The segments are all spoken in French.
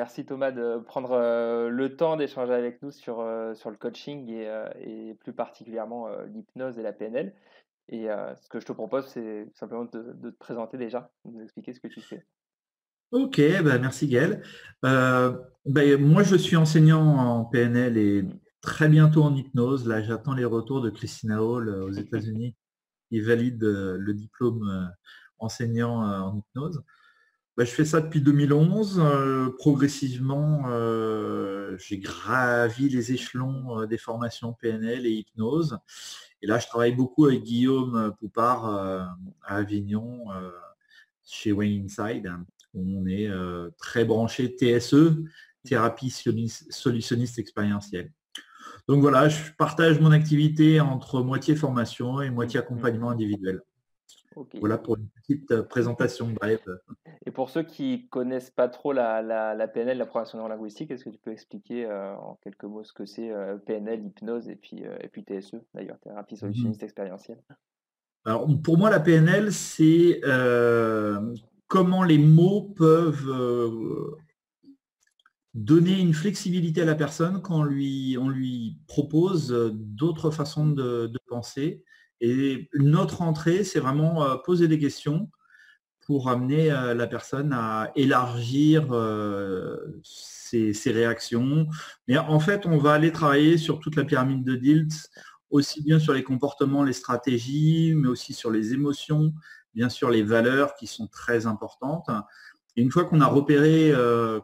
merci Thomas de prendre le temps d'échanger avec nous sur, sur le coaching et, plus particulièrement l'hypnose et la PNL. Et ce que je te propose, c'est simplement de, te présenter déjà, de nous expliquer ce que tu fais. Ok, bah, merci Gaël. Bah, moi, je suis enseignant en PNL et très bientôt en hypnose. Là, j'attends les retours de Christina Hall aux États-Unis qui valide le diplôme enseignant en hypnose. Bah, je fais ça depuis 2011. Euh, progressivement, euh, j'ai gravi les échelons euh, des formations PNL et hypnose. Et là, je travaille beaucoup avec Guillaume Poupard à Avignon, chez Wayne Inside, où on est très branché TSE, thérapie solutionniste expérientielle. Donc voilà, je partage mon activité entre moitié formation et moitié accompagnement individuel. Voilà pour une petite euh, présentation brève. Et pour ceux qui connaissent pas trop la, la, PNL, la programmation neurolinguistique, est-ce que tu peux expliquer euh, en quelques mots ce que c'est euh, PNL, hypnose et puis, et puis TSE, d'ailleurs, thérapie mhm. solutionniste expérientielle? Alors pour moi, la PNL, c'est comment les mots peuvent donner une flexibilité à la personne quand on lui, on lui propose d'autres façons de, de penser et notre entrée, c'est vraiment euh, poser des questions pour amener euh, la personne à élargir euh, ses, réactions. Mais en fait, on va aller travailler sur toute la pyramide de Diltz, aussi bien sur les comportements, les stratégies, mais aussi sur les émotions, bien sûr les valeurs qui sont très importantes. Et une fois qu'on a repéré,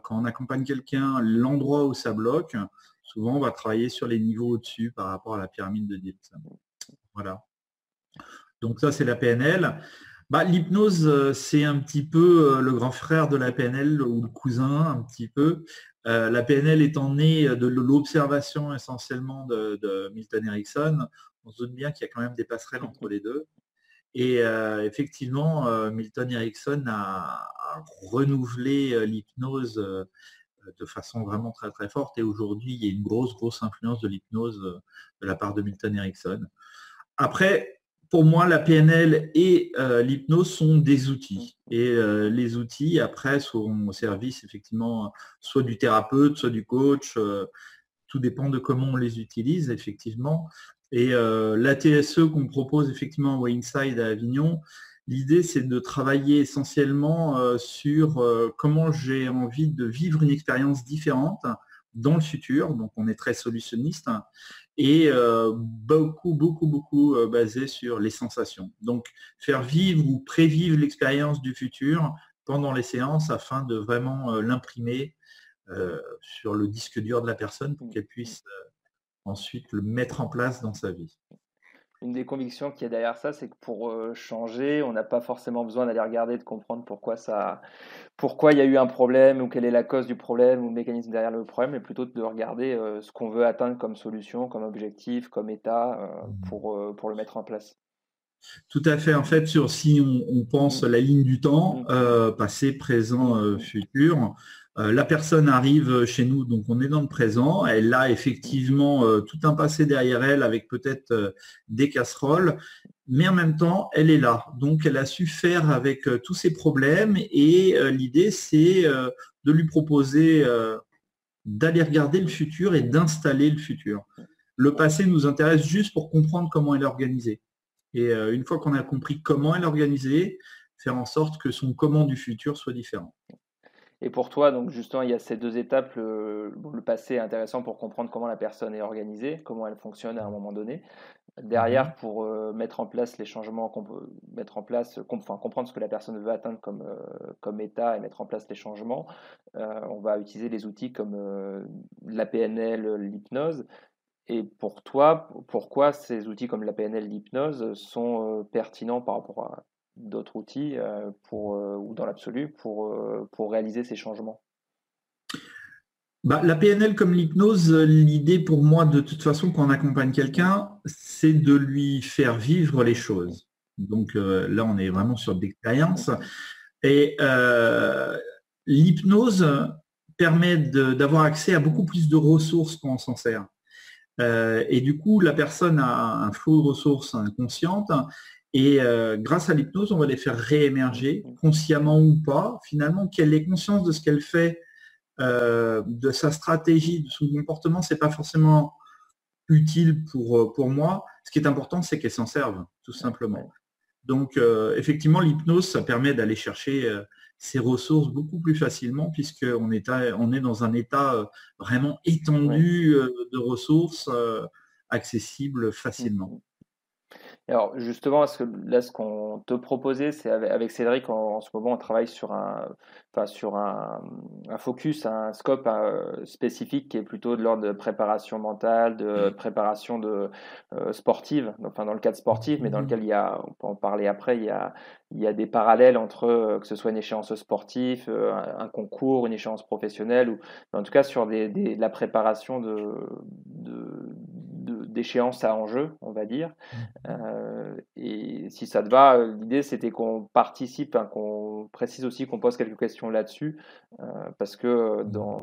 quand on accompagne quelqu'un, l'endroit où ça bloque, souvent on va travailler sur les niveaux au-dessus par rapport à la pyramide de Diltz. Voilà. Donc ça, c'est la PNL. Bah, L'hypnose, euh, c'est un petit peu euh, le grand frère de la PNL ou le cousin un petit peu. Euh, la PNL étant née de l'observation essentiellement de, Milton Erickson. On se doute bien qu'il y a quand même des passerelles entre les deux. Et effectivement, Milton Erickson a, renouvelé l'hypnose de façon vraiment très très forte. Et aujourd'hui, il y a une grosse, grosse influence de l'hypnose de la part de Milton Erickson. Après, pour moi, la PNL et euh, l'hypnose sont des outils. Et euh, les outils, après, sont au service, effectivement, soit du thérapeute, soit du coach. Euh, tout dépend de comment on les utilise, effectivement. Et la TSE qu'on propose, effectivement, à Inside à Avignon, l'idée, c'est de travailler essentiellement sur comment j'ai envie de vivre une expérience différente dans le futur. Donc, on est très solutionniste et euh, beaucoup, beaucoup, beaucoup euh, basé sur les sensations. Donc, faire vivre ou prévivre l'expérience du futur pendant les séances afin de vraiment euh, l'imprimer sur le disque dur de la personne pour qu'elle puisse ensuite le mettre en place dans sa vie une des convictions qui est derrière ça, c'est que pour euh, changer, on n'a pas forcément besoin d'aller regarder, de comprendre pourquoi ça, pourquoi il y a eu un problème ou quelle est la cause du problème ou le mécanisme derrière le problème, mais plutôt de regarder euh, ce qu'on veut atteindre comme solution, comme objectif, comme état euh, mmh. pour, pour le mettre en place. Tout à fait. En fait, sur si on, pense mmh. la ligne du temps, mmh. passé, présent, futur, euh, la personne arrive chez nous, donc on est dans le présent. Elle a effectivement euh, tout un passé derrière elle avec peut-être euh, des casseroles, mais en même temps, elle est là. Donc elle a su faire avec tous ses problèmes et l'idée, c'est de lui proposer d'aller regarder le futur et d'installer le futur. Le passé nous intéresse juste pour comprendre comment elle est organisée. Et une fois qu'on a compris comment elle est organisée, faire en sorte que son comment du futur soit différent. Et pour toi, donc justement, il y a ces deux étapes. Le, passé est intéressant pour comprendre comment la personne est organisée, comment elle fonctionne à un moment donné. Derrière, mhm. pour euh, mettre en place les changements qu'on peut mettre en place, enfin, comprendre ce que la personne veut atteindre comme, euh, comme état et mettre en place les changements, euh, on va utiliser des outils comme la PNL, l'hypnose. Et pour toi, pourquoi ces outils comme la PNL, l'hypnose sont pertinents par rapport à d'autres outils euh, pour, euh, ou dans l'absolu pour, euh, pour réaliser ces changements? Bah, la PNL comme l'hypnose, l'idée pour moi de toute façon quand on accompagne quelqu'un, c'est de lui faire vivre les choses. Donc là, on est vraiment sur l'expérience. Et l'hypnose permet d'avoir accès à beaucoup plus de ressources quand on s'en sert. et du coup, la personne a un flot de ressources inconscientes et euh, grâce à l'hypnose, on va les faire réémerger, consciemment ou pas. Finalement, qu'elle ait conscience de ce qu'elle fait de sa stratégie, de son comportement, c'est pas forcément utile pour, pour moi. Ce qui est important, c'est qu'elle s'en serve, tout simplement. Donc, effectivement, l'hypnose, ça permet d'aller chercher ces ressources beaucoup plus facilement puisqu'on est, on est dans un état vraiment étendu de ressources accessibles facilement. Alors justement, ce que, là, ce qu'on te proposait, c'est avec, Cédric, en, ce moment, on travaille sur un, enfin, sur un, focus, un scope euh, spécifique qui est plutôt de l'ordre de préparation mentale, de mmh. préparation de euh, sportive, enfin dans le cadre sportif, mais dans mmh. lequel il y a, on peut en parler après, il y a, il y a des parallèles entre euh, que ce soit une échéance sportive, un, concours, une échéance professionnelle, ou en tout cas sur des, la préparation de, de d'échéance à enjeu, on va dire. Mmh. Euh, et si ça te va, l'idée c'était qu'on participe, hein, qu'on précise aussi qu'on pose quelques questions là-dessus, euh, parce que mmh. dans,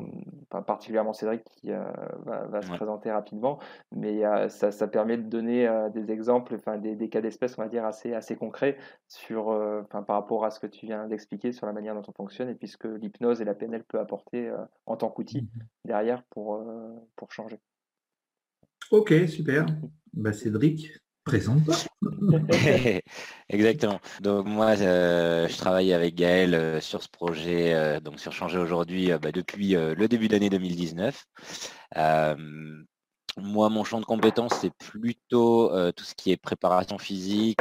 particulièrement Cédric qui euh, va, se présenter rapidement, mais ça, ça, permet de donner des exemples, enfin des, des cas d'espèce, on va dire assez assez concrets sur, enfin par rapport à ce que tu viens d'expliquer sur la manière dont on fonctionne et puisque l'hypnose et la PNL peut apporter en tant qu'outil mmh derrière pour pour changer. Ok, super. Bah, Cédric, présente-toi. Exactement. Donc moi, euh, je travaille avec Gaël euh, sur ce projet, euh, donc sur Changer aujourd'hui, bah, depuis le début d'année 2019. moi, mon champ de compétences, c'est plutôt tout ce qui est préparation physique,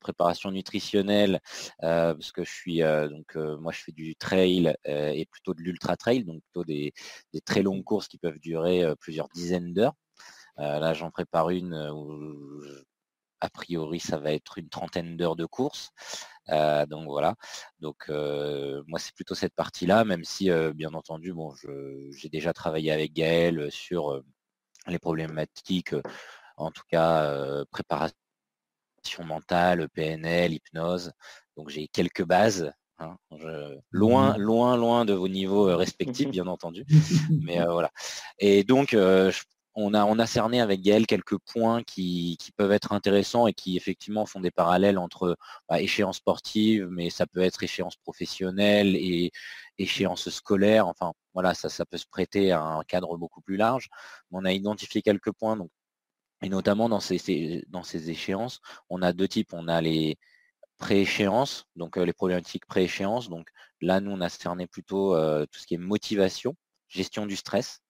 préparation nutritionnelle, parce que je suis donc moi je fais du trail et plutôt de l'ultra trail, donc plutôt des, très longues courses qui peuvent durer plusieurs dizaines d'heures. Euh, là, j'en prépare une euh, où a priori ça va être une trentaine d'heures de course. Euh, donc voilà. Donc moi c'est plutôt cette partie-là, même si bien entendu, bon, j'ai déjà travaillé avec Gaël sur les problématiques, en tout cas préparation mentale, PNL, hypnose. Donc j'ai quelques bases. Hein. loin, mmh loin, loin de vos niveaux respectifs, bien entendu. Mais voilà. Et donc, je on a, cerné avec Gaël quelques points qui, peuvent être intéressants et qui effectivement font des parallèles entre bah, échéances sportives, mais ça peut être échéance professionnelle et échéance scolaire. Enfin, voilà, ça, peut se prêter à un cadre beaucoup plus large. On a identifié quelques points, et notamment dans ces, échéances, on a deux types. On a les prééchéances, donc euh, les problématiques prééchéances. Donc là, nous, on a cerné plutôt euh, tout ce qui est motivation, gestion du stress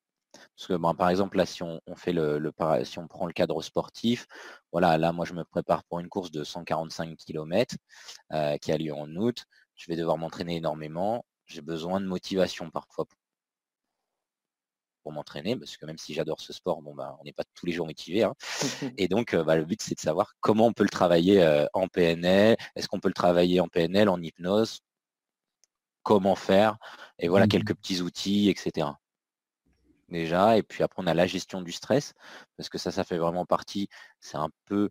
parce que ben, par exemple, là, si on, fait le, si on prend le cadre sportif, voilà, là, moi, je me prépare pour une course de 145 km euh, qui a lieu en août. Je vais devoir m'entraîner énormément. J'ai besoin de motivation parfois pour m'entraîner, parce que même si j'adore ce sport, bon, ben, on n'est pas tous les jours motivé. Hein. Et donc, euh, bah, le but, c'est de savoir comment on peut le travailler euh, en PNL. Est-ce qu'on peut le travailler en PNL, en hypnose? Comment faire? Et voilà, mmh quelques petits outils, etc Et puis après, on a la gestion du stress, parce que ça, ça fait vraiment partie. C'est un peu,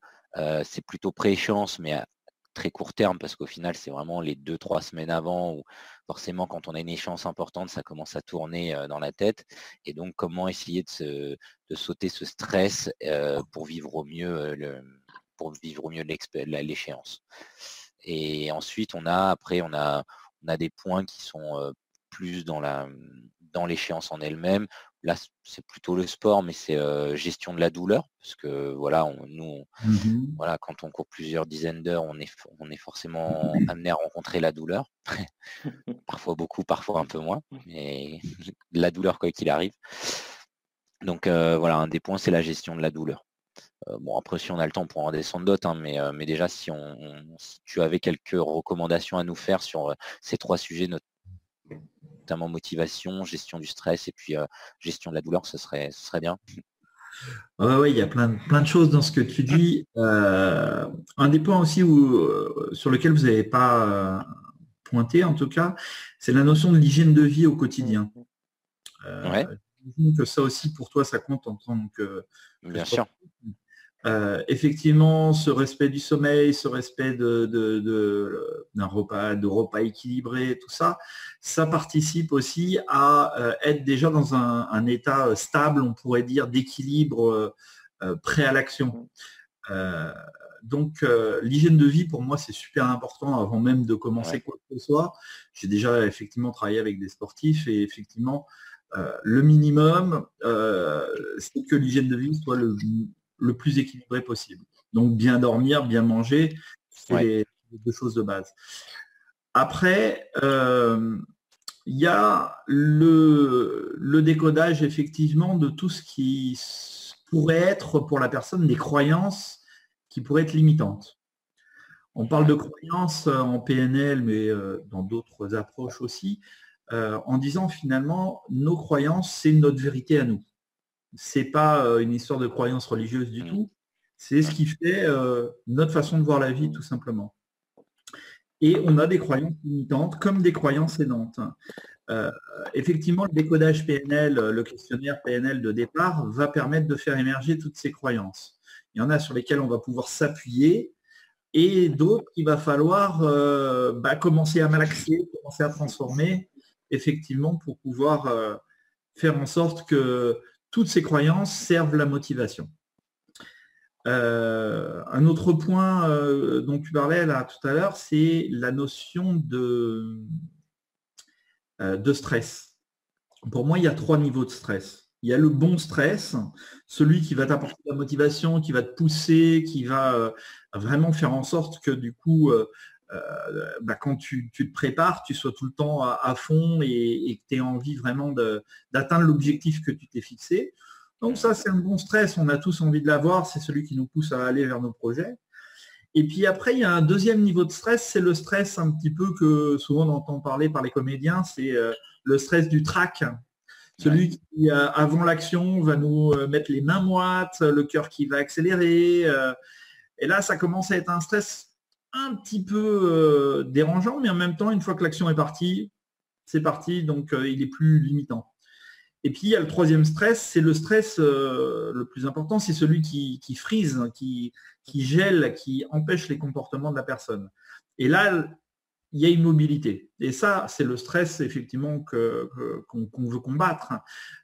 c'est plutôt prééchéance, mais à très court terme, parce qu'au final, c'est vraiment les deux, trois semaines avant, où forcément, quand on a une échéance importante, ça commence à tourner dans la tête. Et donc, comment essayer de, de sauter ce stress pour vivre au mieux le, pour vivre au mieux l'échéance. Et ensuite, on a après, on a, on a des points qui sont plus dans la dans l'échéance en elle-même, Là, c'est plutôt le sport, mais c'est gestion de la douleur, parce que voilà, on, nous, mmh voilà, quand on court plusieurs dizaines d'heures, on est, on est forcément amené à rencontrer la douleur. parfois beaucoup, parfois un peu moins, mais la douleur quoi qu'il arrive. Donc voilà, un des points, c'est la gestion de la douleur. bon, après, si on a le temps, on pourra en descendre d'autres, hein, mais, mais déjà, si, on, si tu avais quelques recommandations à nous faire sur ces trois sujets, notamment motivation, gestion du stress et puis euh, gestion de la douleur, ce serait, ce serait bien. Oui, il y a plein, plein de choses dans ce que tu dis. Euh, un des points aussi où, euh, sur lequel vous n'avez pas pointé, en tout cas, c'est la notion de l'hygiène de vie au quotidien. Euh, que ça aussi, pour toi, ça compte en tant que... Bien sûr. Euh, effectivement, ce respect du sommeil, ce respect de, d'un repas, de repas équilibré, tout ça, ça participe aussi à euh, être déjà dans un, état euh, stable, on pourrait dire, d'équilibre prêt à l'action. donc l'hygiène de vie pour moi c'est super important avant même de commencer quoi que ce soit. J'ai déjà effectivement travaillé avec des sportifs et effectivement le minimum c'est que l'hygiène de vie soit le, plus équilibré possible. Donc bien dormir, bien manger, c'est les deux choses de base. Après, il y a le, le, décodage effectivement de tout ce qui pourrait être pour la personne des croyances qui pourraient être limitantes. On parle de croyances en PNL, mais euh, dans d'autres approches aussi, euh, en disant finalement nos croyances, c'est notre vérité à nous. C'est pas euh, une histoire de croyance religieuse du mmh. tout. C'est ce qui fait notre façon de voir la vie, tout simplement. Et on a des croyances limitantes comme des croyances aidantes. Euh, effectivement, le décodage PNL, le questionnaire PNL de départ, va permettre de faire émerger toutes ces croyances. Il y en a sur lesquelles on va pouvoir s'appuyer et d'autres qu'il va falloir euh, bah, commencer à malaxer, commencer à transformer, effectivement, pour pouvoir euh, faire en sorte que toutes ces croyances servent la motivation. Euh, un autre point euh, dont tu parlais là tout à l'heure, c'est la notion de, euh, de stress. Pour moi, il y a trois niveaux de stress. Il y a le bon stress, celui qui va t'apporter la motivation, qui va te pousser, qui va vraiment faire en sorte que du coup, bah, quand tu, te prépares, tu sois tout le temps à, fond et, et que tu aies envie vraiment d'atteindre l'objectif que tu t'es fixé. Donc ça, c'est un bon stress, on a tous envie de l'avoir, c'est celui qui nous pousse à aller vers nos projets. Et puis après, il y a un deuxième niveau de stress, c'est le stress un petit peu que souvent on entend parler par les comédiens, c'est euh, le stress du trac. Celui qui, euh, avant l'action, va nous euh, mettre les mains moites, le cœur qui va accélérer. Et là, ça commence à être un stress un petit peu dérangeant, mais en même temps, une fois que l'action est partie, c'est parti, donc il est plus limitant. Et puis il y a le troisième stress, c'est le stress euh, le plus important, c'est celui qui, frise, qui, gèle, qui empêche les comportements de la personne. Et là, il y a une mobilité. Et ça, c'est le stress effectivement qu'on veut combattre.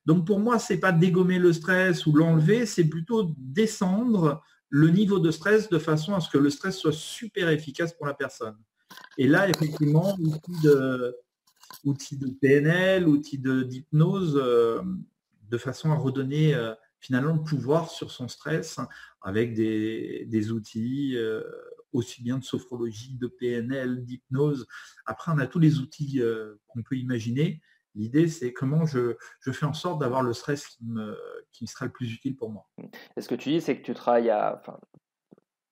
Donc pour moi, ce n'est pas dégommer le stress ou l'enlever, c'est plutôt descendre le niveau de stress de façon à ce que le stress soit super efficace pour la personne. Et là, effectivement, de, outils de PNL, outils d'hypnose, euh, de façon à redonner euh, finalement le pouvoir sur son stress avec des, outils euh, aussi bien de sophrologie, de PNL, d'hypnose. Après, on a tous les outils qu'on peut imaginer. L'idée, c'est comment je, fais en sorte d'avoir le stress qui me, sera le plus utile pour moi. Et ce que tu dis, c'est que tu travailles à,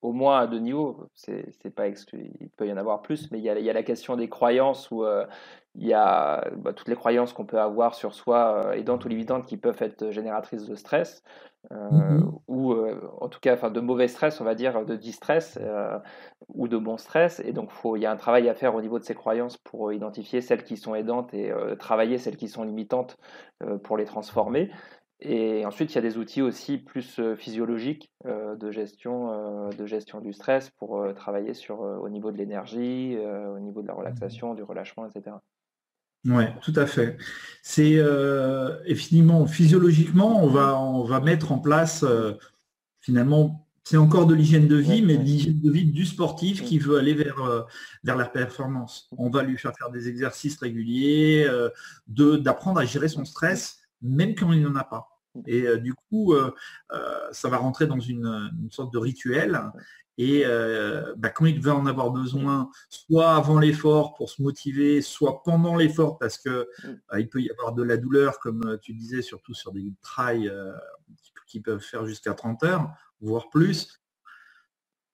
au moins à deux niveaux. C'est pas exclu, il peut y en avoir plus, mais il y a, la question des croyances où euh, il y a bah, toutes les croyances qu'on peut avoir sur soi, et dans ou l'évidente, qui peuvent être génératrices de stress, euh, mmh ou euh, en tout cas enfin, de mauvais stress, on va dire, de distress, ou de bon stress. Et donc, il y a un travail à faire au niveau de ces croyances pour identifier celles qui sont aidantes et travailler celles qui sont limitantes pour les transformer. Et ensuite, il y a des outils aussi plus euh, physiologiques euh, de, gestion, euh, de gestion du stress pour travailler sur, au niveau de l'énergie, au niveau de la relaxation, du relâchement, etc. Oui, tout à fait. C'est et finalement, physiologiquement, on va, on va mettre en place finalement, c'est encore de l'hygiène de vie, mais de l'hygiène de vie du sportif qui veut aller vers, vers la performance. On va lui faire faire des exercices réguliers, d'apprendre à gérer son stress même quand il n'en a pas. Et euh, du coup, euh, euh, ça va rentrer dans une, sorte de rituel. Et bah, quand il va en avoir besoin, soit avant l'effort pour se motiver, soit pendant l'effort parce que il peut y avoir de la douleur, comme tu disais, surtout sur des trails qui peuvent faire jusqu'à 30 heures, voire plus.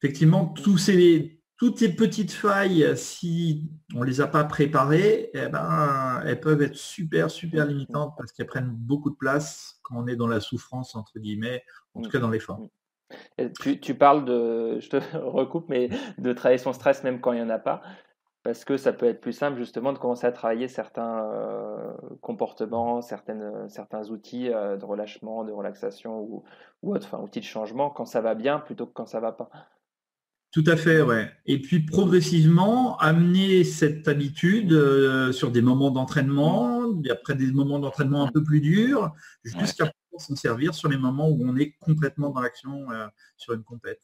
Effectivement, tous ces, toutes ces petites failles, si on ne les a pas préparées, eh ben, elles peuvent être super, super limitantes parce qu'elles prennent beaucoup de place quand on est dans la souffrance, entre guillemets, en tout cas dans l'effort. Tu, tu, parles de, je te recoupe, mais de travailler son stress même quand il n'y en a pas, parce que ça peut être plus simple justement de commencer à travailler certains euh, comportements, certaines, certains outils euh, de relâchement, de relaxation ou, ou outils de changement quand ça va bien plutôt que quand ça va pas. Tout à fait, ouais. Et puis progressivement, amener cette habitude euh, sur des moments d'entraînement, après des moments d'entraînement un peu plus durs, jusqu'à pouvoir s'en servir sur les moments où on est complètement dans l'action euh, sur une compète.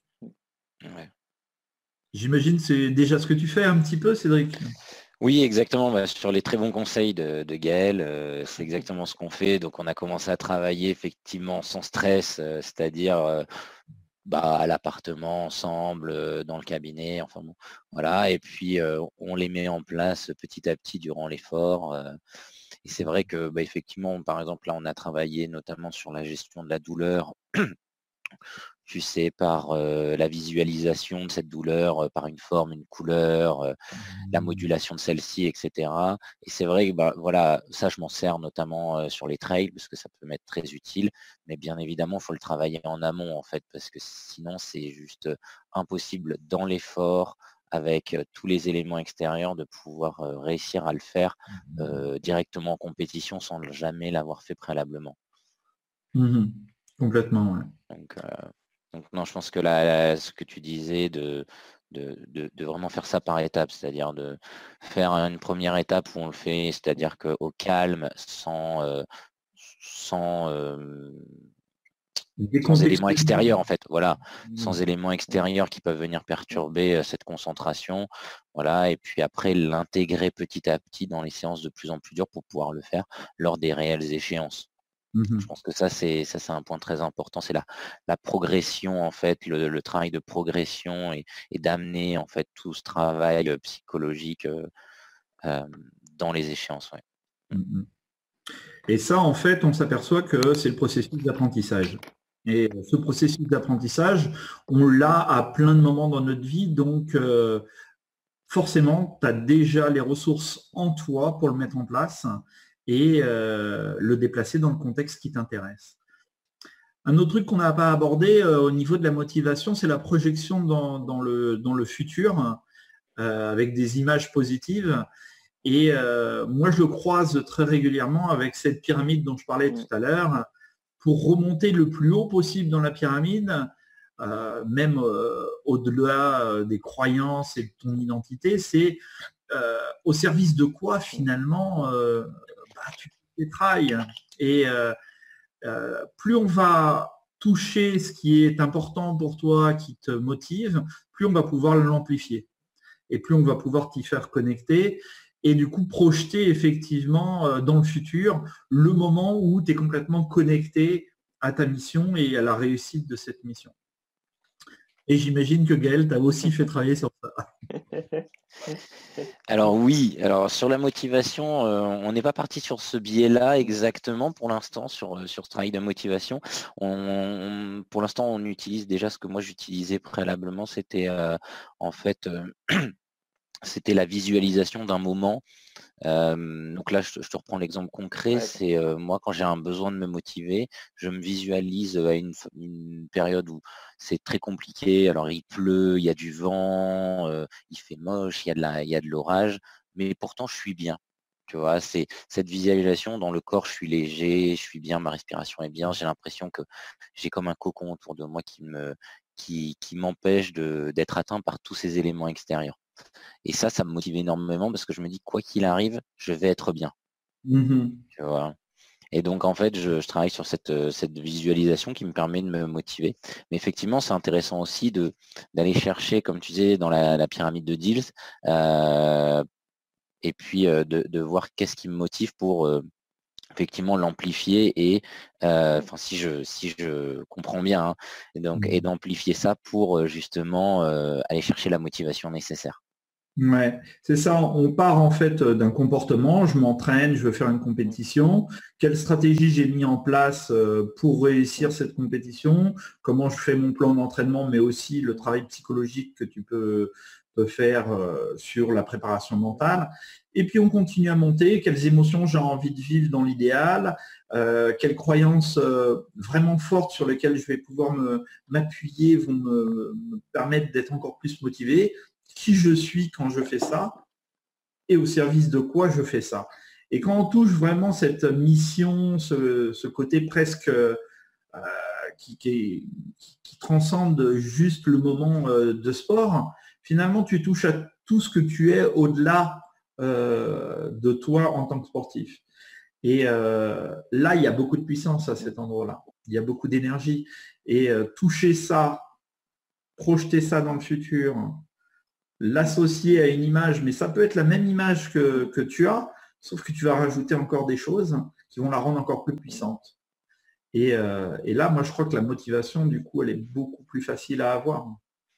J'imagine c'est déjà ce que tu fais un petit peu, Cédric. Oui, exactement. Bah, sur les très bons conseils de, Gaël, euh, c'est exactement ce qu'on fait. Donc, on a commencé à travailler effectivement sans stress, euh, c'est-à-dire euh, bah, à l'appartement, ensemble, dans le cabinet, enfin bon, voilà. Et puis, on les met en place petit à petit durant l'effort. et c'est vrai que, bah, effectivement, par exemple, là, on a travaillé notamment sur la gestion de la douleur tu sais, par la visualisation de cette douleur, par une forme, une couleur, la mmh. modulation de celle-ci, etc. Et c'est vrai que bah, voilà, ça je m'en sers notamment sur les trails parce que ça peut m'être très utile, mais bien évidemment, il faut le travailler en amont en fait, parce que sinon c'est juste impossible dans l'effort, avec tous les éléments extérieurs, de pouvoir réussir à le faire mmh directement en compétition sans jamais l'avoir fait préalablement. Mmh Complètement, Donc, donc non, je pense que là, ce que tu disais de, de, vraiment faire ça par étapes, c'est-à-dire de faire une première étape où on le fait, c'est-à-dire qu'au calme, sans, euh, sans, euh, éléments extérieurs en fait, voilà, sans mmh. éléments extérieurs qui peuvent venir perturber euh, cette concentration, voilà, et puis après l'intégrer petit à petit dans les séances de plus en plus dures pour pouvoir le faire lors des réelles échéances. Mmh je pense que ça, c'est ça, c'est un point très important. C'est la, la progression, en fait, le, travail de progression et, d'amener en fait tout ce travail psychologique dans les échéances. Mmh et ça, en fait, on s'aperçoit que c'est le processus d'apprentissage. Et ce processus d'apprentissage, on l'a à plein de moments dans notre vie. Donc, forcément, tu as déjà les ressources en toi pour le mettre en place et euh, le déplacer dans le contexte qui t'intéresse. Un autre truc qu'on n'a pas abordé euh, au niveau de la motivation, c'est la projection dans, le, dans le, futur euh, avec des images positives. Et moi, je le croise très régulièrement avec cette pyramide dont je parlais tout à l'heure. Pour remonter le plus haut possible dans la pyramide, même au-delà des croyances et de ton identité, c'est au service de quoi finalement bah, tu détrailles. Et euh, euh, plus on va toucher ce qui est important pour toi, qui te motive, plus on va pouvoir l'amplifier. Et plus on va pouvoir t'y faire connecter et du coup projeter effectivement euh, dans le futur le moment où tu es complètement connecté à ta mission et à la réussite de cette mission. Et j'imagine que Gaël t'a aussi fait travailler sur ça. Alors oui, alors sur la motivation, euh, on n'est pas parti sur ce biais-là exactement pour l'instant, sur, euh, ce travail de motivation. pour l'instant, on utilise déjà ce que moi j'utilisais préalablement, c'était euh, en fait c'était la visualisation d'un moment. donc là, je, te reprends l'exemple concret, c'est moi quand j'ai un besoin de me motiver, je me visualise à une, période où c'est très compliqué. Alors il pleut, il y a du vent, il fait moche, il y a de la, il y a de l'orage, mais pourtant je suis bien. Tu vois, c'est cette visualisation dans le corps, je suis léger, je suis bien, ma respiration est bien, j'ai l'impression que j'ai comme un cocon autour de moi qui me qui, qui m'empêche d'être atteint par tous ces éléments extérieurs. Et ça, ça me motive énormément parce que je me dis, quoi qu'il arrive, je vais être bien. Mmh Et donc, en fait, je, travaille sur cette, cette, visualisation qui me permet de me motiver. Mais effectivement, c'est intéressant aussi d'aller chercher, comme tu disais, dans la, pyramide de deals, euh, et puis euh, de, voir qu'est-ce qui me motive pour euh, effectivement l'amplifier et enfin si je si je comprends bien hein, et donc et mmh d'amplifier ça pour justement aller chercher la motivation nécessaire. Ouais, c'est ça. On part en fait euh, d'un comportement. Je m'entraîne, je veux faire une compétition. Quelle stratégie j'ai mis en place euh, pour réussir cette compétition? Comment je fais mon plan d'entraînement, mais aussi le travail psychologique que tu peux, faire euh, sur la préparation mentale? Et puis on continue à monter. Quelles émotions j'ai envie de vivre dans l'idéal? Quelles croyances vraiment fortes sur lesquelles je vais pouvoir m'appuyer vont me permettre d'être encore plus motivé? Qui je suis quand je fais ça et au service de quoi je fais ça. Et quand on touche vraiment cette mission, ce, côté presque euh, qui, transcende juste le moment euh, de sport, finalement tu touches à tout ce que tu es au-delà euh, de toi en tant que sportif. Et là, il y a beaucoup de puissance à cet endroit-là. Il y a beaucoup d'énergie. Et toucher ça, projeter ça dans le futur, l'associer à une image, mais ça peut être la même image que, tu as, sauf que tu vas rajouter encore des choses qui vont la rendre encore plus puissante. Euh, et, là, moi, je crois que la motivation, du coup, elle est beaucoup plus facile à avoir.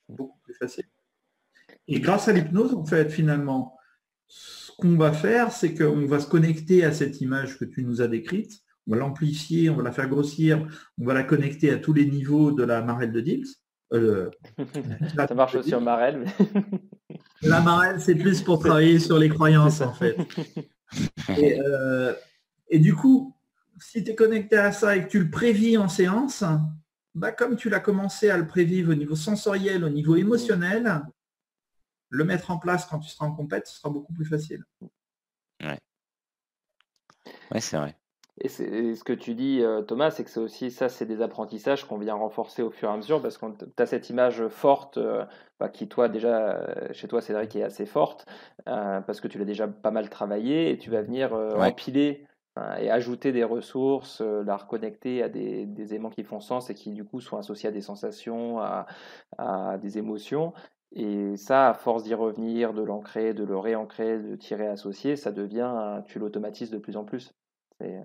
Beaucoup plus facile. Et grâce à l'hypnose, en fait, finalement, ce qu'on va faire, c'est qu'on va se connecter à cette image que tu nous as décrite. On va l'amplifier, on va la faire grossir, on va la connecter à tous les niveaux de la marelle de Dils. Euh, ça marche aussi en marelle. La marelle, c'est plus pour travailler sur les croyances, en fait. Euh, et du coup, si tu es connecté à ça et que tu le prévis en séance, bah, comme tu l'as commencé à le prévivre au niveau sensoriel, au niveau émotionnel, le mettre en place quand tu seras en compète, ce sera beaucoup plus facile. Ouais. Ouais, c'est vrai. Et, ce que tu dis, euh, Thomas, c'est que c'est aussi ça, c'est des apprentissages qu'on vient renforcer au fur et à mesure parce que tu as cette image forte euh, bah, qui, toi, déjà, euh, chez toi, Cédric, est assez forte parce que tu l'as déjà pas mal travaillé et tu vas venir empiler Hein, et ajouter des ressources, la reconnecter à des, éléments qui font sens et qui du coup sont associés à des sensations, à, des émotions. Et ça, à force d'y revenir, de l'ancrer, de le réancrer, de tirer associer, ça devient, tu l'automatises de plus en plus.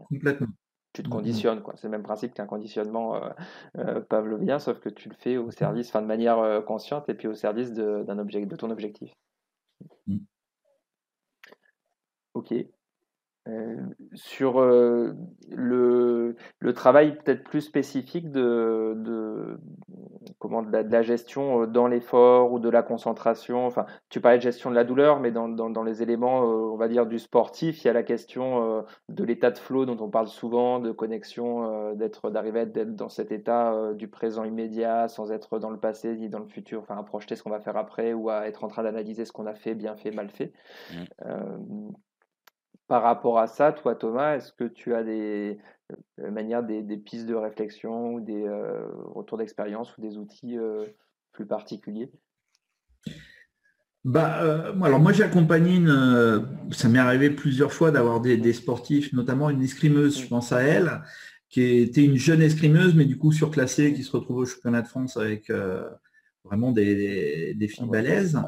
Complètement. Tu te conditionnes, quoi. C'est le même principe qu'un conditionnement euh, euh, pavlovien, sauf que tu le fais au service, enfin de manière consciente et puis au service de, d'un objet, de ton objectif. Mmh. Ok. Euh, sur euh, le, le, travail peut-être plus spécifique de, de comment, de la, gestion euh, dans l'effort ou de la concentration. Enfin, tu parlais de gestion de la douleur, mais dans, dans, dans les éléments, on va dire, du sportif, il y a la question de l'état de flow dont on parle souvent, de connexion, d'être, d'arriver à être dans cet état du présent immédiat, sans être dans le passé ni dans le futur, enfin à projeter ce qu'on va faire après ou à être en train d'analyser ce qu'on a fait, bien fait, mal fait. Mmh par rapport à ça, toi Thomas, est-ce que tu as des euh, manières, des, pistes de réflexion ou des euh, retours d'expérience ou des outils euh, plus particuliers? Bah, alors moi j'ai accompagné une, ça m'est arrivé plusieurs fois d'avoir des, sportifs, notamment une escrimeuse, je pense à elle, qui était une jeune escrimeuse, mais du coup surclassée, qui se retrouve au championnat de France avec vraiment des, des filles ah balèzes.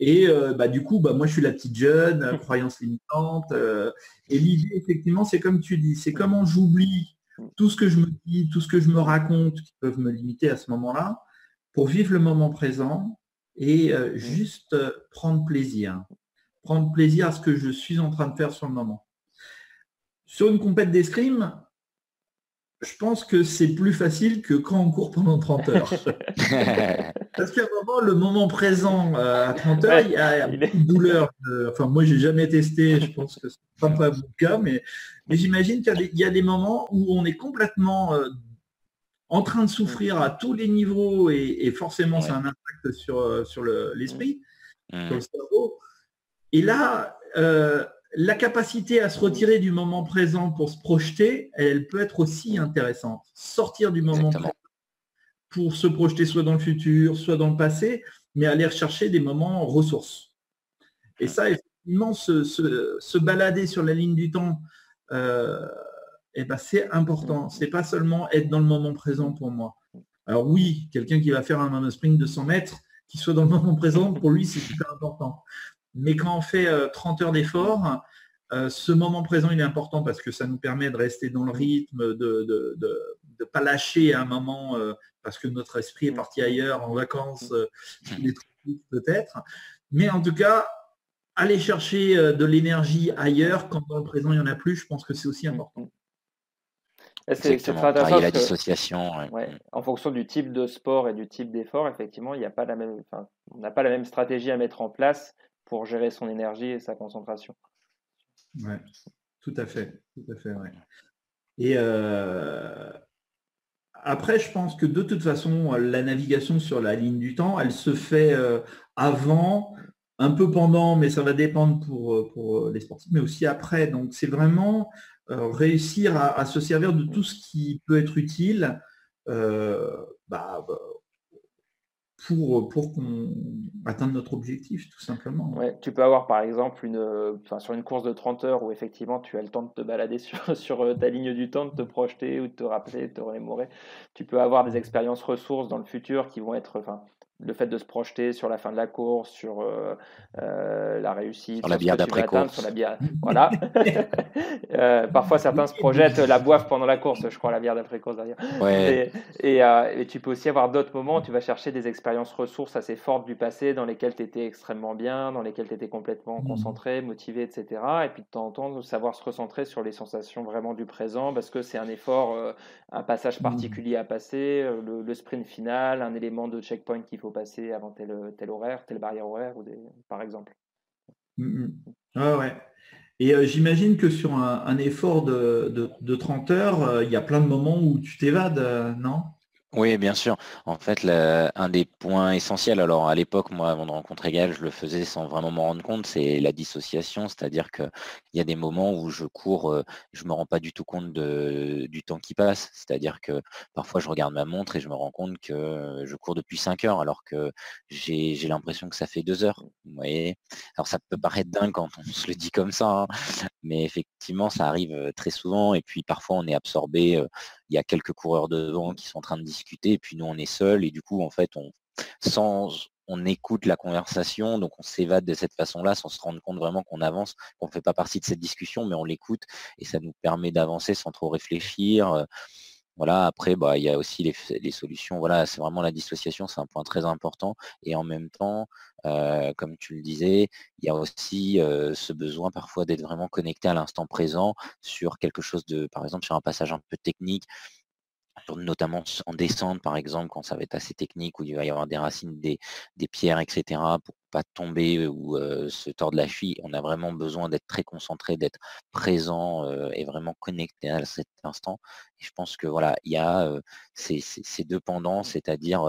Et euh, bah, du coup, bah, moi, je suis la petite jeune, euh, croyance limitante. Euh, et l'idée, effectivement, c'est comme tu dis, c'est comment j'oublie tout ce que je me dis, tout ce que je me raconte qui peuvent me limiter à ce moment-là, pour vivre le moment présent et juste prendre plaisir. Prendre plaisir à ce que je suis en train de faire sur le moment. Sur une compète d'escrime, je pense que c'est plus facile que quand on court pendant 30 heures. Parce qu'à un moment, le moment présent, euh, à 30 heures, il y a une douleur. enfin, moi, j'ai jamais testé, je pense que ce n'est pas mon cas, mais, mais j'imagine qu'il y, a des moments où on est complètement euh, en train de souffrir à tous les niveaux et, forcément, ça a un impact sur, euh, sur l'esprit, sur le cerveau. Et là, la capacité à se retirer du moment présent pour se projeter, elle peut être aussi intéressante. Sortir du moment présent pour se projeter soit dans le futur, soit dans le passé, mais aller rechercher des moments ressources. Et ça, effectivement, se, balader sur la ligne du temps, euh, eh ben, c'est important. C'est pas seulement être dans le moment présent pour moi. Alors oui, quelqu'un qui va faire un sprint de 100 mètres, qui soit dans le moment présent, pour lui, c'est super important. Mais quand on fait 30 euh, heures d'effort, euh, ce moment présent, il est important parce que ça nous permet de rester dans le rythme, de ne pas lâcher à un moment euh, parce que notre esprit est parti ailleurs, en vacances, peut-être. Mais en tout cas, aller chercher de l'énergie ailleurs quand dans le présent, il n'y en a plus, je pense que c'est aussi important. C'est très la dissociation. En fonction du type de sport et du type d'effort, effectivement, il n'y a pas la même, on n'a pas la même stratégie à mettre en place pour gérer son énergie et sa concentration. Oui, tout à fait. Tout à fait Et euh, après, je pense que de toute façon, la navigation sur la ligne du temps, elle se fait euh, avant, un peu pendant, mais ça va dépendre pour, euh, pour les sportifs, mais aussi après. Donc, c'est vraiment réussir à, se servir de tout ce qui peut être utile bah, bah pour, pour qu'on atteigne notre objectif, tout simplement. Ouais, tu peux avoir par exemple une, sur une course de 30 heures où effectivement tu as le temps de te balader sur, sur euh, ta ligne du temps, de te projeter ou de te rappeler, de te remémorer. Tu peux avoir des expériences ressources dans le futur qui vont être, enfin, le fait de se projeter sur la fin de la course, sur euh, euh, la réussite, sur la bière d'après-course. Sur la bière, voilà. Euh, parfois, certains se projettent, la boivent pendant la course, je crois, la bière d'après-course d'ailleurs. Ouais. Et, et, tu peux aussi avoir d'autres moments où tu vas chercher des expériences ressources assez fortes du passé dans lesquelles tu étais extrêmement bien, dans lesquelles tu étais complètement mmh. concentré, motivé, etc. Et puis de temps en temps, savoir se recentrer sur les sensations vraiment du présent parce que c'est un effort, un passage mmh. particulier à passer, le, le sprint final, un élément de checkpoint qu'il faut passer avant tel, tel horaire, telle barrière horaire, ou des, par exemple. Mm. ouais. Et euh, j'imagine que sur un, effort de, de, 30 heures, euh, il y a plein de moments où tu t'évades, euh, non? Oui, bien sûr. En fait, un des points essentiels, alors à l'époque, moi, avant de rencontrer Gaël, je le faisais sans vraiment m'en rendre compte, c'est la dissociation, c'est-à-dire qu'il y a des moments où je cours, euh, je ne me rends pas du tout compte du temps qui passe, c'est-à-dire que parfois je regarde ma montre et je me rends compte que je cours depuis 5 heures alors que j'ai l'impression que ça fait 2 heures. Alors ça peut paraître dingue quand on se le dit comme ça, hein, mais effectivement, ça arrive euh, très souvent et puis parfois on est absorbé euh, il y a quelques coureurs devant qui sont en train de discuter, et puis nous on est seuls, et du coup en fait on on écoute la conversation, donc on s'évade de cette façon-là sans se rendre compte vraiment qu'on avance, qu'on ne fait pas partie de cette discussion, mais on l'écoute et ça nous permet d'avancer sans trop réfléchir. Voilà, après, bah, il y a aussi les, solutions. Voilà, c'est vraiment la dissociation, c'est un point très important. Et en même temps, comme tu le disais, il y a aussi ce besoin parfois d'être vraiment connecté à l'instant présent sur quelque chose de, par exemple, sur un passage un peu technique, notamment en descente, par exemple, quand ça va être assez technique, où il va y avoir des racines, des, pierres, etc., pour pas tomber ou se tordre la cheville. On a vraiment besoin d'être très concentré, d'être présent et vraiment connecté à cet instant. Je pense que voilà, il y a ces, deux pendants, c'est-à-dire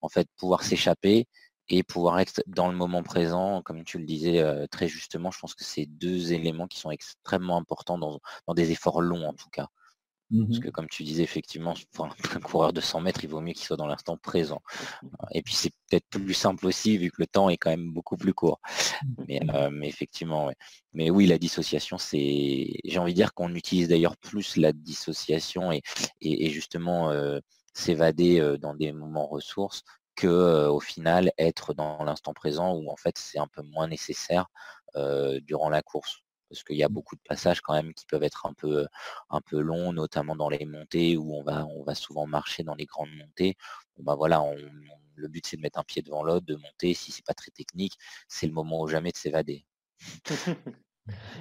en fait pouvoir s'échapper et pouvoir être dans le moment présent, comme tu le disais très justement, je pense que c'est deux éléments qui sont extrêmement importants dans des efforts longs en tout cas. Parce mmh que comme tu disais, effectivement, un coureur de 100 mètres, il vaut mieux qu'il soit dans l'instant présent. Et puis c'est peut-être plus simple aussi, vu que le temps est quand même beaucoup plus court. Mais, euh, effectivement, Mais oui, la dissociation, c'est. J'ai envie de dire qu'on utilise d'ailleurs plus la dissociation et, et, justement euh, s'évader euh, dans des moments ressources que au final être dans l'instant présent où en fait c'est un peu moins nécessaire durant la course parce qu'il y a beaucoup de passages quand même qui peuvent être un peu, un peu longs, notamment dans les montées où on va, on va souvent marcher dans les grandes montées. bah voilà, le but c'est de mettre un pied devant l'autre, de monter. Si c'est pas très technique, c'est le moment ou jamais de s'évader.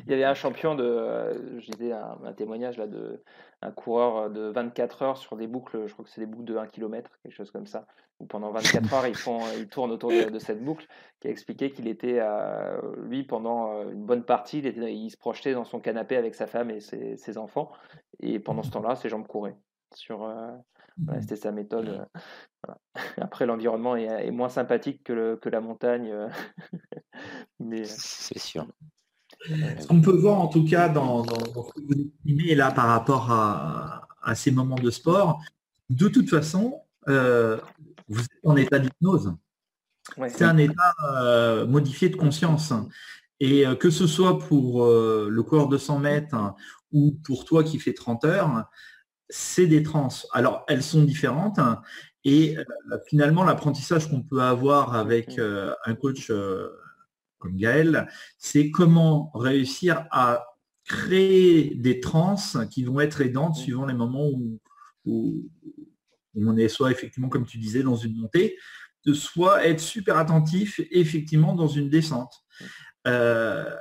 Il y avait un champion de, euh, je disais un, témoignage là de un coureur de 24 heures sur des boucles, je crois que c'est des boucles de 1 km, quelque chose comme ça, où pendant 24 heures ils font, ils tournent autour de, cette boucle, qui a expliqué qu'il était, euh, lui pendant euh, une bonne partie, il, était, il, se projetait dans son canapé avec sa femme et ses, enfants, et pendant ce temps-là, ses jambes couraient. Sur, c'était sa méthode. Après, l'environnement est, moins sympathique que, le, que la montagne, mais c'est sûr. Ce qu'on peut voir en tout cas dans, ce que vous exprimez là par rapport à, ces moments de sport, de toute façon, euh, vous êtes en état d'hypnose. C'est un état euh, modifié de conscience. Et euh, que ce soit pour le coureur de 100 mètres ou pour toi qui fais 30 heures, c'est des trans. Alors, elles sont différentes. et finalement, l'apprentissage qu'on peut avoir avec un coach comme Gaël, c'est comment réussir à créer des trans qui vont être aidantes suivant les moments où, on est soit effectivement, comme tu disais, dans une montée, de soit être super attentif effectivement dans une descente. Euh,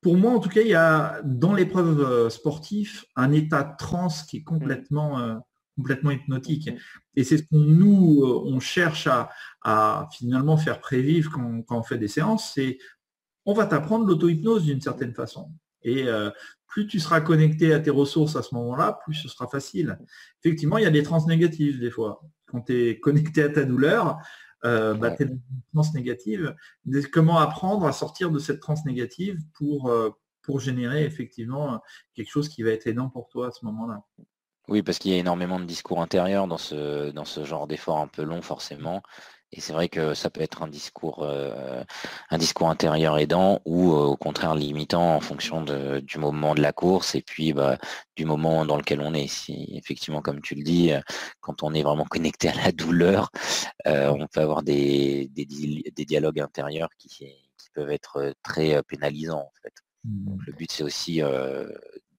pour moi, en tout cas, il y a dans l'épreuve euh, sportive un état de trans qui est complètement, euh, complètement hypnotique. Et c'est ce qu'on nous, euh, on cherche à, finalement faire prévivre quand, on fait des séances, c'est on va t'apprendre l'auto-hypnose d'une certaine façon. Et euh, plus tu seras connecté à tes ressources à ce moment-là, plus ce sera facile. Effectivement, il y a des trans négatives des fois. Quand tu es connecté à ta douleur, euh, bah, tu es dans une trans négative. Comment apprendre à sortir de cette trans négative pour, pour générer effectivement quelque chose qui va être aidant pour toi à ce moment-là? Oui, parce qu'il y a énormément de discours intérieurs dans ce, dans ce genre d'effort un peu long, forcément. Et c'est vrai que ça peut être un discours, un discours intérieur aidant ou au contraire limitant en fonction du moment de la course et puis bah, du moment dans lequel on est. Si effectivement, comme tu le dis, quand on est vraiment connecté à la douleur, on peut avoir des, des, dialogues intérieurs qui, qui, peuvent être très pénalisants en fait. Mmh. le but c'est aussi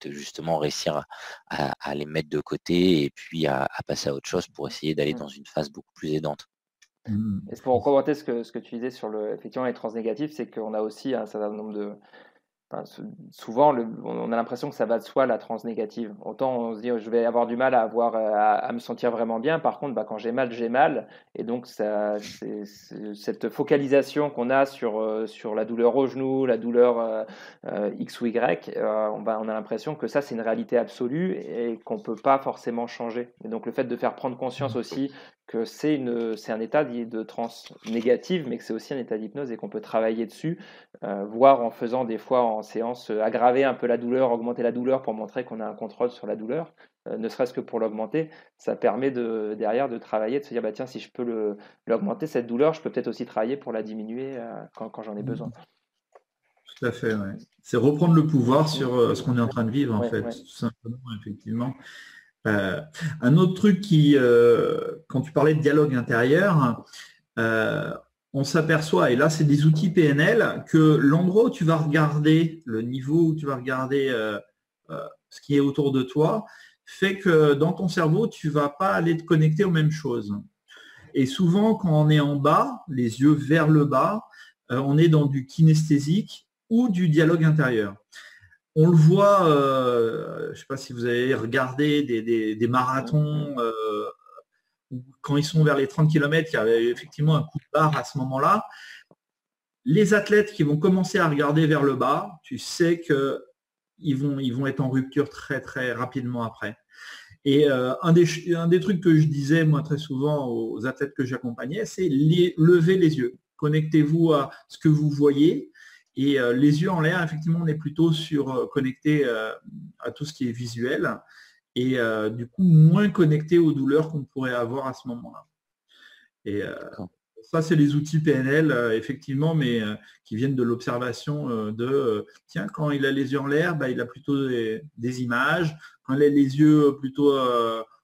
de justement réussir à, les mettre de côté et puis à, passer à autre chose pour essayer d'aller mmh. dans une phase beaucoup plus aidante. Mmh. Et pour commenter ce que, ce que tu disais sur le, effectivement, les transnégatifs, c'est qu'on a aussi un certain nombre de, souvent, on a l'impression que ça va de soi la transe négative. Autant on se dit je vais avoir du mal à avoir à, me sentir vraiment bien. Par contre, bah, quand j'ai mal, j'ai mal. Et donc ça, c'est, cette focalisation qu'on a sur euh, sur la douleur au genou, la douleur euh, euh, x ou y, on, on a l'impression que ça c'est une réalité absolue et qu'on peut pas forcément changer. Et donc le fait de faire prendre conscience aussi que c'est un état de transe négative, mais que c'est aussi un état d'hypnose et qu'on peut travailler dessus, euh, voire en faisant des fois en séance euh, aggraver un peu la douleur, augmenter la douleur pour montrer qu'on a un contrôle sur la douleur, euh, ne serait-ce que pour l'augmenter, ça permet de, derrière de travailler, de se dire bah, tiens, si je peux l'augmenter cette douleur, je peux peut-être aussi travailler pour la diminuer quand, j'en ai besoin. Tout à fait, C'est reprendre le pouvoir sur ce qu'on est en train de vivre, en fait, tout simplement, effectivement. Euh, un autre truc qui, euh, quand tu parlais de dialogue intérieur, euh, on s'aperçoit, et là c'est des outils PNL, que l'endroit où tu vas regarder, le niveau où tu vas regarder ce qui est autour de toi, fait que dans ton cerveau, tu ne vas pas aller te connecter aux mêmes choses. Et souvent, quand on est en bas, les yeux vers le bas, on est dans du kinesthésique ou du dialogue intérieur. On le voit, euh, je ne sais pas si vous avez regardé des, marathons, euh, quand ils sont vers les 30 km, il y avait effectivement un coup de barre à ce moment-là. Les athlètes qui vont commencer à regarder vers le bas, tu sais qu'ils vont, ils vont être en rupture très très rapidement après. Et euh, un, des, un, des, trucs que je disais moi très souvent aux athlètes que j'accompagnais, c'est lever les yeux. Connectez-vous à ce que vous voyez et euh, les yeux en l'air, effectivement, on est plutôt sur euh, connecté euh, à tout ce qui est visuel et du coup moins connecté aux douleurs qu'on pourrait avoir à ce moment-là. Et ça, c'est les outils PNL, effectivement, mais qui viennent de l'observation de, tiens, quand il a les yeux en l'air, bah, il a plutôt des, images. Quand il a les yeux plutôt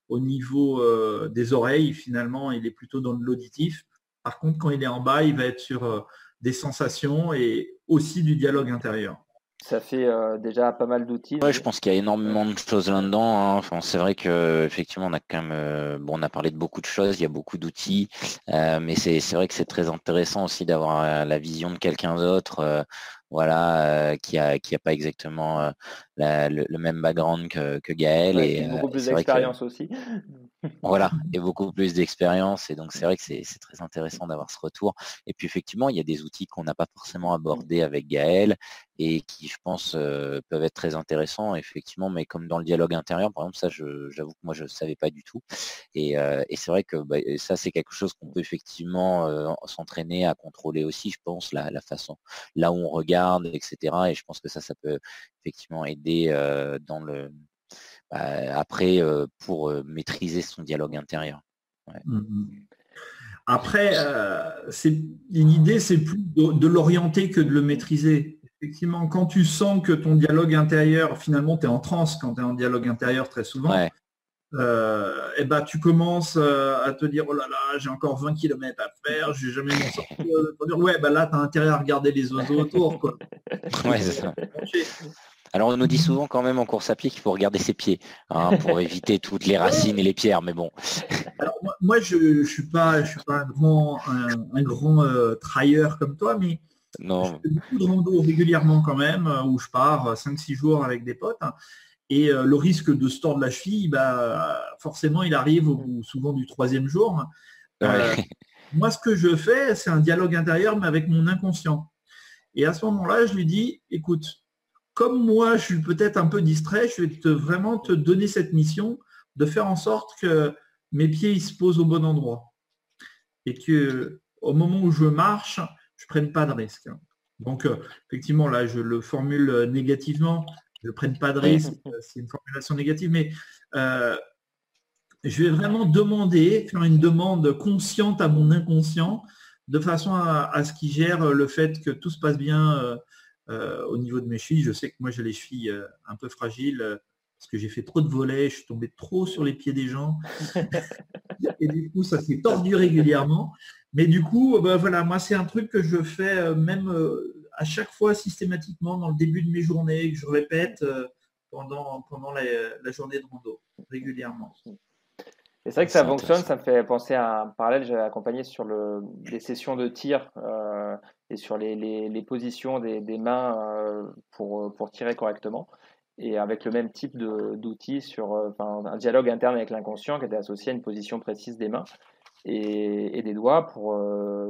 au niveau des oreilles, finalement, il est plutôt dans l'auditif. Par contre, quand il est en bas, il va être sur des sensations et aussi du dialogue intérieur. Ça fait euh, déjà pas mal d'outils. Ouais, je pense qu'il y a énormément de choses là-dedans. Hein. Enfin, c'est vrai que effectivement, on a quand même, euh, bon, on a parlé de beaucoup de choses. Il y a beaucoup d'outils, euh, mais c'est vrai que c'est très intéressant aussi d'avoir la vision de quelqu'un d'autre, voilà, qui a qui a pas exactement le, même background que, que Gaël et beaucoup plus d'expérience aussi. Voilà, et beaucoup plus d'expérience. Et donc, c'est vrai que c'est très intéressant d'avoir ce retour. Et puis, effectivement, il y a des outils qu'on n'a pas forcément abordés avec Gaël et qui, je pense, euh, peuvent être très intéressants, effectivement. Mais comme dans le dialogue intérieur, par exemple, ça, j'avoue que moi, je ne savais pas du tout. Et, euh, c'est vrai que bah, ça, c'est quelque chose qu'on peut effectivement euh, s'entraîner à contrôler aussi, je pense, la, la, façon, là où on regarde, etc. Et je pense que ça, ça peut effectivement aider dans le bah, après pour maîtriser son dialogue intérieur. Mmh, mmh. Après, l'idée, c'est plus de, l'orienter que de le maîtriser. Effectivement, quand tu sens que ton dialogue intérieur, finalement, tu es en transe quand tu es en dialogue intérieur très souvent, et eh ben, tu commences à te dire, oh là là, j'ai encore 20 km à faire, j'ai jamais m'en sortir. ouais, bah là, tu as intérêt à regarder les oiseaux autour. Quoi. ouais, c'est ça. Alors on nous dit souvent quand même en course à pied qu'il faut regarder ses pieds hein, pour éviter toutes les racines et les pierres, mais bon. moi, je ne suis pas, je suis pas un grand, un, grand euh, trailleur comme toi, mais non. je fais beaucoup de rando régulièrement quand même, euh, où je pars 5-6 euh, jours avec des potes. Et le risque de se tordre la cheville, bah, forcément, il arrive au, souvent du troisième jour. moi, ce que je fais, c'est un dialogue intérieur, mais avec mon inconscient. Et à ce moment-là, je lui dis, écoute, comme moi, je suis peut-être un peu distrait, je vais te, vraiment te donner cette mission de faire en sorte que mes pieds se posent au bon endroit. Et que au moment où je marche, je ne prenne pas de risque. Donc, euh, effectivement, là, je le formule négativement. Je ne prenne pas de risque. C'est une formulation négative. Mais euh, je vais vraiment demander, faire une demande consciente à mon inconscient, de façon à, ce qu'il gère le fait que tout se passe bien euh, euh, au niveau de mes chevilles. Je sais que moi j'ai les chevilles euh, un peu fragiles parce que j'ai fait trop de volets, je suis tombé trop sur les pieds des gens. et du coup, ça s'est tordu régulièrement. Mais du coup, bah, voilà, moi c'est un truc que je fais même à chaque fois systématiquement dans le début de mes journées, que je répète pendant, pendant la, journée de rando régulièrement. C'est vrai que ça fonctionne, ça me fait penser à un parallèle, j'ai accompagné sur le, des sessions de tir euh, et sur les, les, positions des, des mains euh, pour, pour tirer correctement. Et avec le même type d'outils sur euh, un dialogue interne avec l'inconscient qui était associé à une position précise des mains et, et des doigts pour,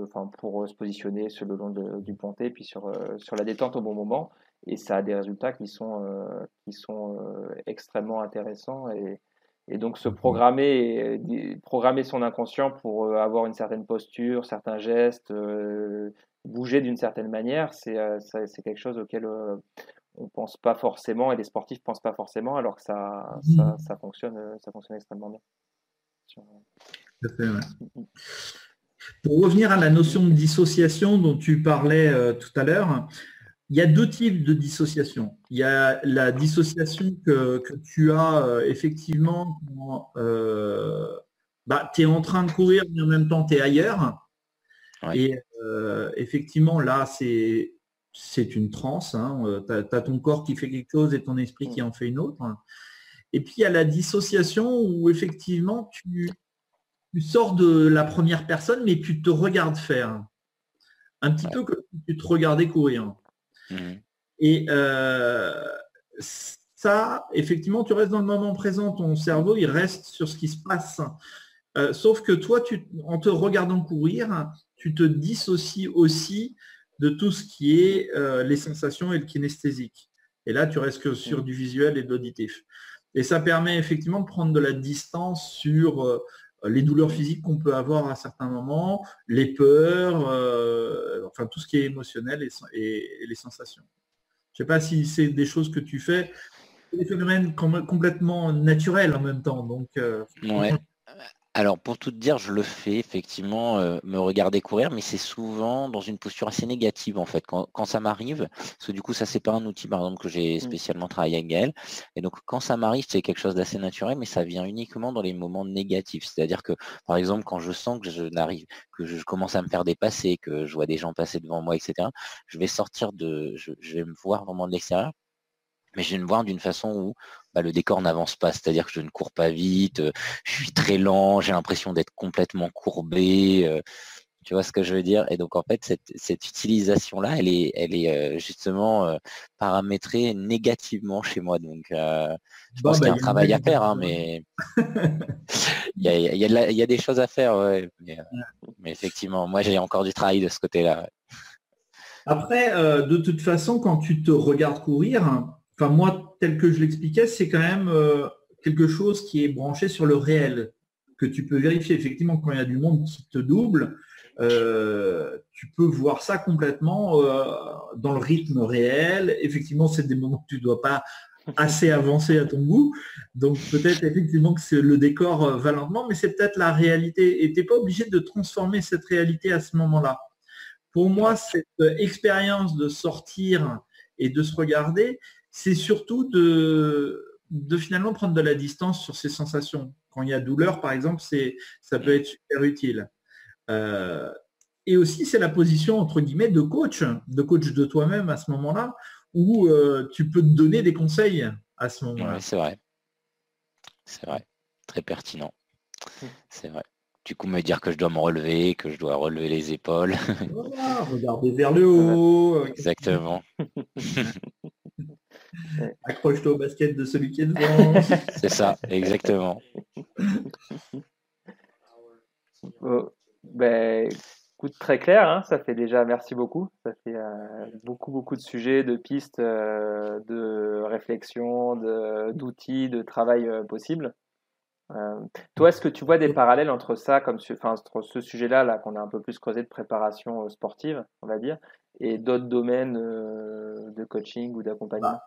enfin, pour se positionner sur le long du ponté, puis sur, sur la détente au bon moment et ça a des résultats qui sont, euh, qui sont euh, extrêmement intéressants. Et, et, donc se programmer, programmer son inconscient pour euh, avoir une certaine posture, certains gestes, bouger d'une certaine manière, c'est quelque chose auquel on pense pas forcément et les sportifs pensent pas forcément, alors que ça, mmh. ça, fonctionne, ça fonctionne extrêmement bien. Pour revenir à la notion de dissociation dont tu parlais tout à l'heure, il y a deux types de dissociation. Il y a la dissociation que, tu as euh, effectivement quand euh, bah, tu es en train de courir, mais en même temps tu es ailleurs. Et euh, effectivement, là, c'est, c'est une transe. Hein. Tu as, ton corps qui fait quelque chose et ton esprit qui en fait une autre. Et puis il y a la dissociation où effectivement tu, tu sors de la première personne, mais tu te regardes faire. Un petit peu comme si tu te regardais courir. Mmh. Et euh, ça, effectivement, tu restes dans le moment présent, ton cerveau, il reste sur ce qui se passe. Euh, sauf que toi, tu, en te regardant courir, tu te dissocies aussi de tout ce qui est euh, les sensations et le kinesthésique. Et là, tu restes que sur mmh. du visuel et de l'auditif. Et ça permet effectivement de prendre de la distance sur les douleurs physiques qu'on peut avoir à certains moments, les peurs, euh, enfin tout ce qui est émotionnel et, les sensations. Je ne sais pas si c'est des choses que tu fais, des phénomènes complètement naturels en même temps. Donc, euh, alors pour tout te dire, je le fais effectivement, euh, me regarder courir, mais c'est souvent dans une posture assez négative en fait. Quand, ça m'arrive, parce que du coup ça c'est pas un outil par exemple que j'ai mmh. spécialement travaillé avec Gaël. Et donc quand ça m'arrive, c'est quelque chose d'assez naturel, mais ça vient uniquement dans les moments négatifs. C'est-à-dire que par exemple quand je sens que je n'arrive, que je commence à me faire dépasser, que je vois des gens passer devant moi, etc. Je vais sortir de, je, vais me voir vraiment de l'extérieur mais je vais me voir d'une façon où bah, le décor n'avance pas, c'est-à-dire que je ne cours pas vite, euh, je suis très lent, j'ai l'impression d'être complètement courbé. Euh, tu vois ce que je veux dire? Et donc en fait, cette, utilisation-là, elle est, elle est euh, justement paramétrée négativement chez moi. Donc je pense qu'il y a bah, un travail à faire, hein, mais il y, a, des choses à faire. Mais, mais, effectivement, moi j'ai encore du travail de ce côté-là. Après, de toute façon, quand tu te regardes courir, enfin moi, tel que je l'expliquais, c'est quand même euh, quelque chose qui est branché sur le réel, que tu peux vérifier. Effectivement, quand il y a du monde qui te double, euh, tu peux voir ça complètement euh, dans le rythme réel. Effectivement, c'est des moments que tu ne dois pas assez avancer à ton goût. Donc peut-être effectivement que le décor va lentement, mais c'est peut-être la réalité. Et tu n'es pas obligé de transformer cette réalité à ce moment-là. Pour moi, cette expérience de sortir et de se regarder, c'est surtout de, de finalement prendre de la distance sur ces sensations. Quand il y a douleur, par exemple, c'est, ça peut être super utile. Euh, et aussi, c'est la position, entre guillemets, de coach, de coach de toi-même à ce moment-là, où euh, tu peux te donner des conseils à ce moment-là. c'est vrai. C'est vrai. Très pertinent. C'est vrai. Du coup, me dire que je dois me relever, que je dois relever les épaules. regarder vers le haut. Exactement. Accroche-toi au basket de celui qui est devant. C'est ça, exactement. Oh, ben, très clair, hein, ça fait déjà, merci beaucoup. Ça fait euh, beaucoup, beaucoup de sujets, de pistes, euh, de réflexion, d'outils, de, travail euh, possibles. toi, est-ce que tu vois des parallèles entre ça, comme enfin, entre ce sujet-là, là, qu'on a un peu plus creusé de préparation sportive, on va dire, et d'autres domaines de coaching ou d'accompagnement? Bah,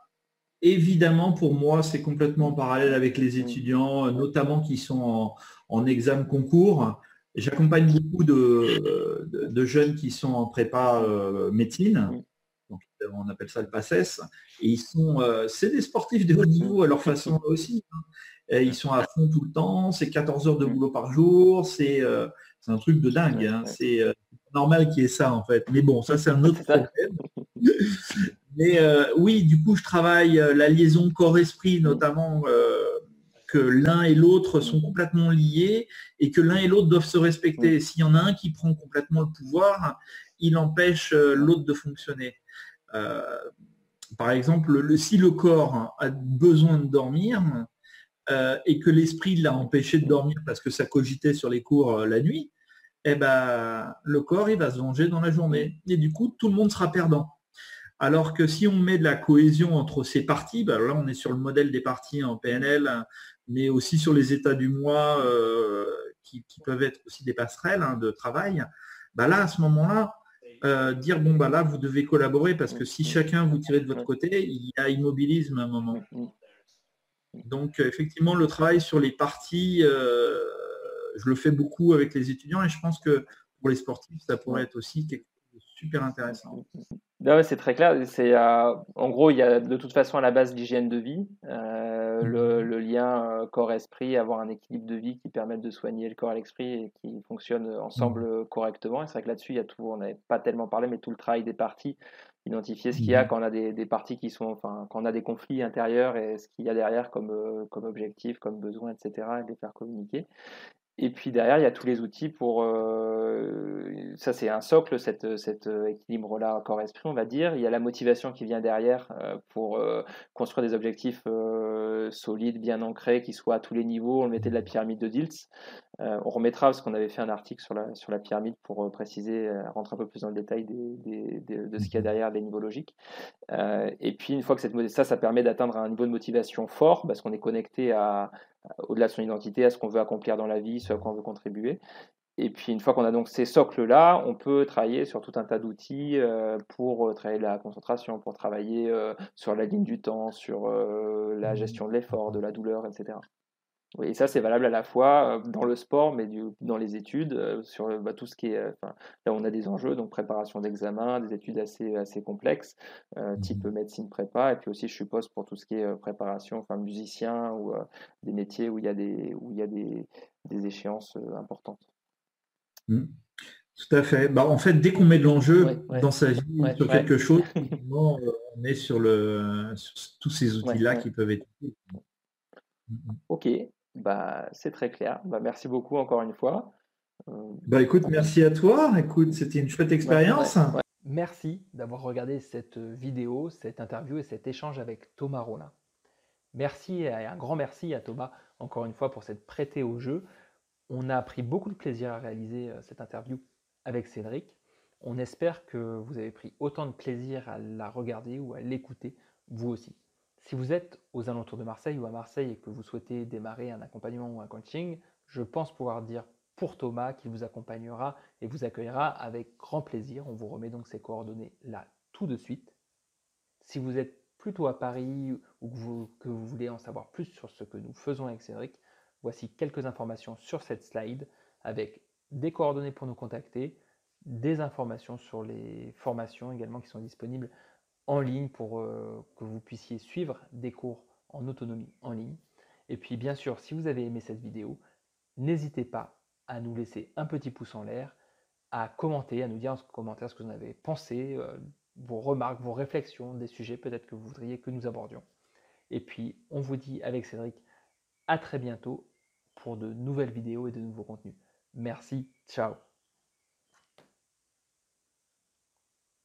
évidemment, pour moi, c'est complètement en parallèle avec les étudiants, notamment qui sont en, examen concours. J'accompagne beaucoup de, jeunes qui sont en prépa euh, médecine. on appelle ça le PACES. Et ils sont, euh, c'est des sportifs de haut niveau à leur façon aussi. Hein. Et ils sont à fond tout le temps. C'est 14 heures de boulot par jour. C'est euh, un truc de dingue. Hein. C'est normal qu'il y ait ça en fait. Mais bon, ça c'est un autre problème. Mais euh, oui, du coup, je travaille euh, la liaison corps-esprit, notamment euh, que l'un et l'autre sont complètement liés et que l'un et l'autre doivent se respecter. S'il y en a un qui prend complètement le pouvoir, il empêche l'autre de fonctionner. par exemple, si le corps a besoin de dormir et que l'esprit l'a empêché de dormir parce que ça cogitait sur les cours la nuit, eh ben, le corps il va se venger dans la journée. Et du coup, tout le monde sera perdant. Alors que si on met de la cohésion entre ces parties, bah, là on est sur le modèle des parties en PNL, mais aussi sur les états du mois euh, qui, peuvent être aussi des passerelles hein, de travail, bah, là à ce moment-là, euh, dire bon bah là vous devez collaborer parce que si chacun vous tirez de votre côté, il y a immobilisme à un moment. Donc effectivement le travail sur les parties, euh, je le fais beaucoup avec les étudiants et je pense que pour les sportifs ça pourrait être aussi quelque chose de super intéressant. Ben c'est très clair. C'est euh, en gros, il y a de toute façon à la base l'hygiène de vie, euh, le, mhm. lien euh, corps-esprit, avoir un équilibre de vie qui permette de soigner le corps et l'esprit et qui fonctionne ensemble mhm. correctement. Et c'est vrai que là-dessus, il y a tout. On n'avait pas tellement parlé, mais tout le travail des parties, identifier ce qu'il y a mhm. quand on a des, des, parties qui sont, enfin, quand on a des conflits intérieurs et ce qu'il y a derrière comme comme objectif, comme besoin, etc. Et de les faire communiquer. Et puis derrière, il y a tous les outils pour. Euh, ça, c'est un socle, cet, cet équilibre-là, corps-esprit, on va dire. Il y a la motivation qui vient derrière euh, pour euh, construire des objectifs solides, bien ancrés, qui soient à tous les niveaux. On mettait de la pyramide de Diltz. on remettra, parce qu'on avait fait un article sur la, pyramide pour préciser, rentrer un peu plus dans le détail de ce qu'il y a derrière les niveaux logiques. et puis, une fois que cette, ça, ça permet d'atteindre un niveau de motivation fort, parce qu'on est connecté à au-delà de son identité, à ce qu'on veut accomplir dans la vie, ce à quoi on veut contribuer. Et puis une fois qu'on a donc ces socles-là, on peut travailler sur tout un tas d'outils euh, pour euh, travailler la concentration, pour travailler euh, sur la ligne du temps, sur la mmh. gestion de l'effort, de la douleur, etc. Et ça, c'est valable à la fois dans le sport, mais dans les études, sur bah, tout ce qui est. là, on a des enjeux, donc préparation d'examen, des études assez, assez complexes, type mmh médecine prépa, et puis aussi, je suppose, pour tout ce qui est préparation, enfin, musicien ou des métiers où il y a des, où il y a des, des échéances importantes. Mmh. Tout à fait. Bah, en fait, dès qu'on met de l'enjeu dans sa vie sur quelque chose, on est sur, le, sur tous ces outils-là qui peuvent être. Mmh ok, bah, c'est très clair. Bah, merci beaucoup encore une fois. Euh, bah, écoute, merci à toi. Écoute, c'était une chouette expérience. Merci d'avoir regardé cette vidéo, cette interview et cet échange avec Thomas Rollin. Merci et un grand merci à Thomas encore une fois pour s'être prêté au jeu. On a pris beaucoup de plaisir à réaliser euh, cette interview avec Cédric. On espère que vous avez pris autant de plaisir à la regarder ou à l'écouter, vous aussi. Si vous êtes aux alentours de Marseille ou à Marseille et que vous souhaitez démarrer un accompagnement ou un coaching, je pense pouvoir dire pour Thomas qu'il vous accompagnera et vous accueillera avec grand plaisir. On vous remet donc ses coordonnées là tout de suite. Si vous êtes plutôt à Paris ou que vous, que vous voulez en savoir plus sur ce que nous faisons avec Cédric, voici quelques informations sur cette slide avec des coordonnées pour nous contacter, des informations sur les formations également qui sont disponibles en ligne pour euh, que vous puissiez suivre des cours en autonomie en ligne. Et puis bien sûr, si vous avez aimé cette vidéo, n'hésitez pas à nous laisser un petit pouce en l'air, à commenter, à nous dire en commentaire ce que vous en avez pensé, euh, vos remarques, vos réflexions, des sujets peut-être que vous voudriez que nous abordions. Et puis on vous dit avec Cédric à très bientôt pour de nouvelles vidéos et de nouveaux contenus. Merci, ciao